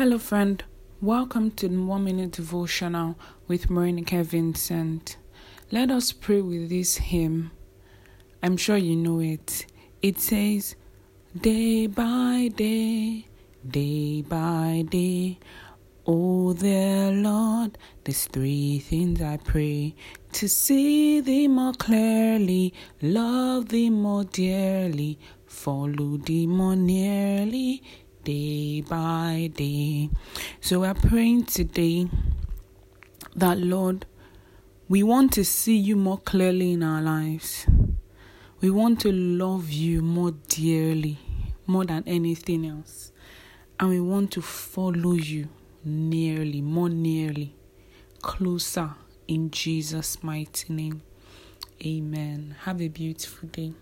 Hello, friend. Welcome to the One Minute Devotional with Morinike Vincent. Let us pray with this hymn. I'm sure you know it. It says, Day by day, day by day. Oh, dear Lord, there's three things I pray to see thee more clearly, love thee more dearly, follow thee more nearly day by day. So we're praying today that, Lord, we want to see you more clearly in our lives. We want to love you more dearly, more than anything else. And we want to follow you nearly, more nearly, closer in Jesus' mighty name. Amen. Have a beautiful day.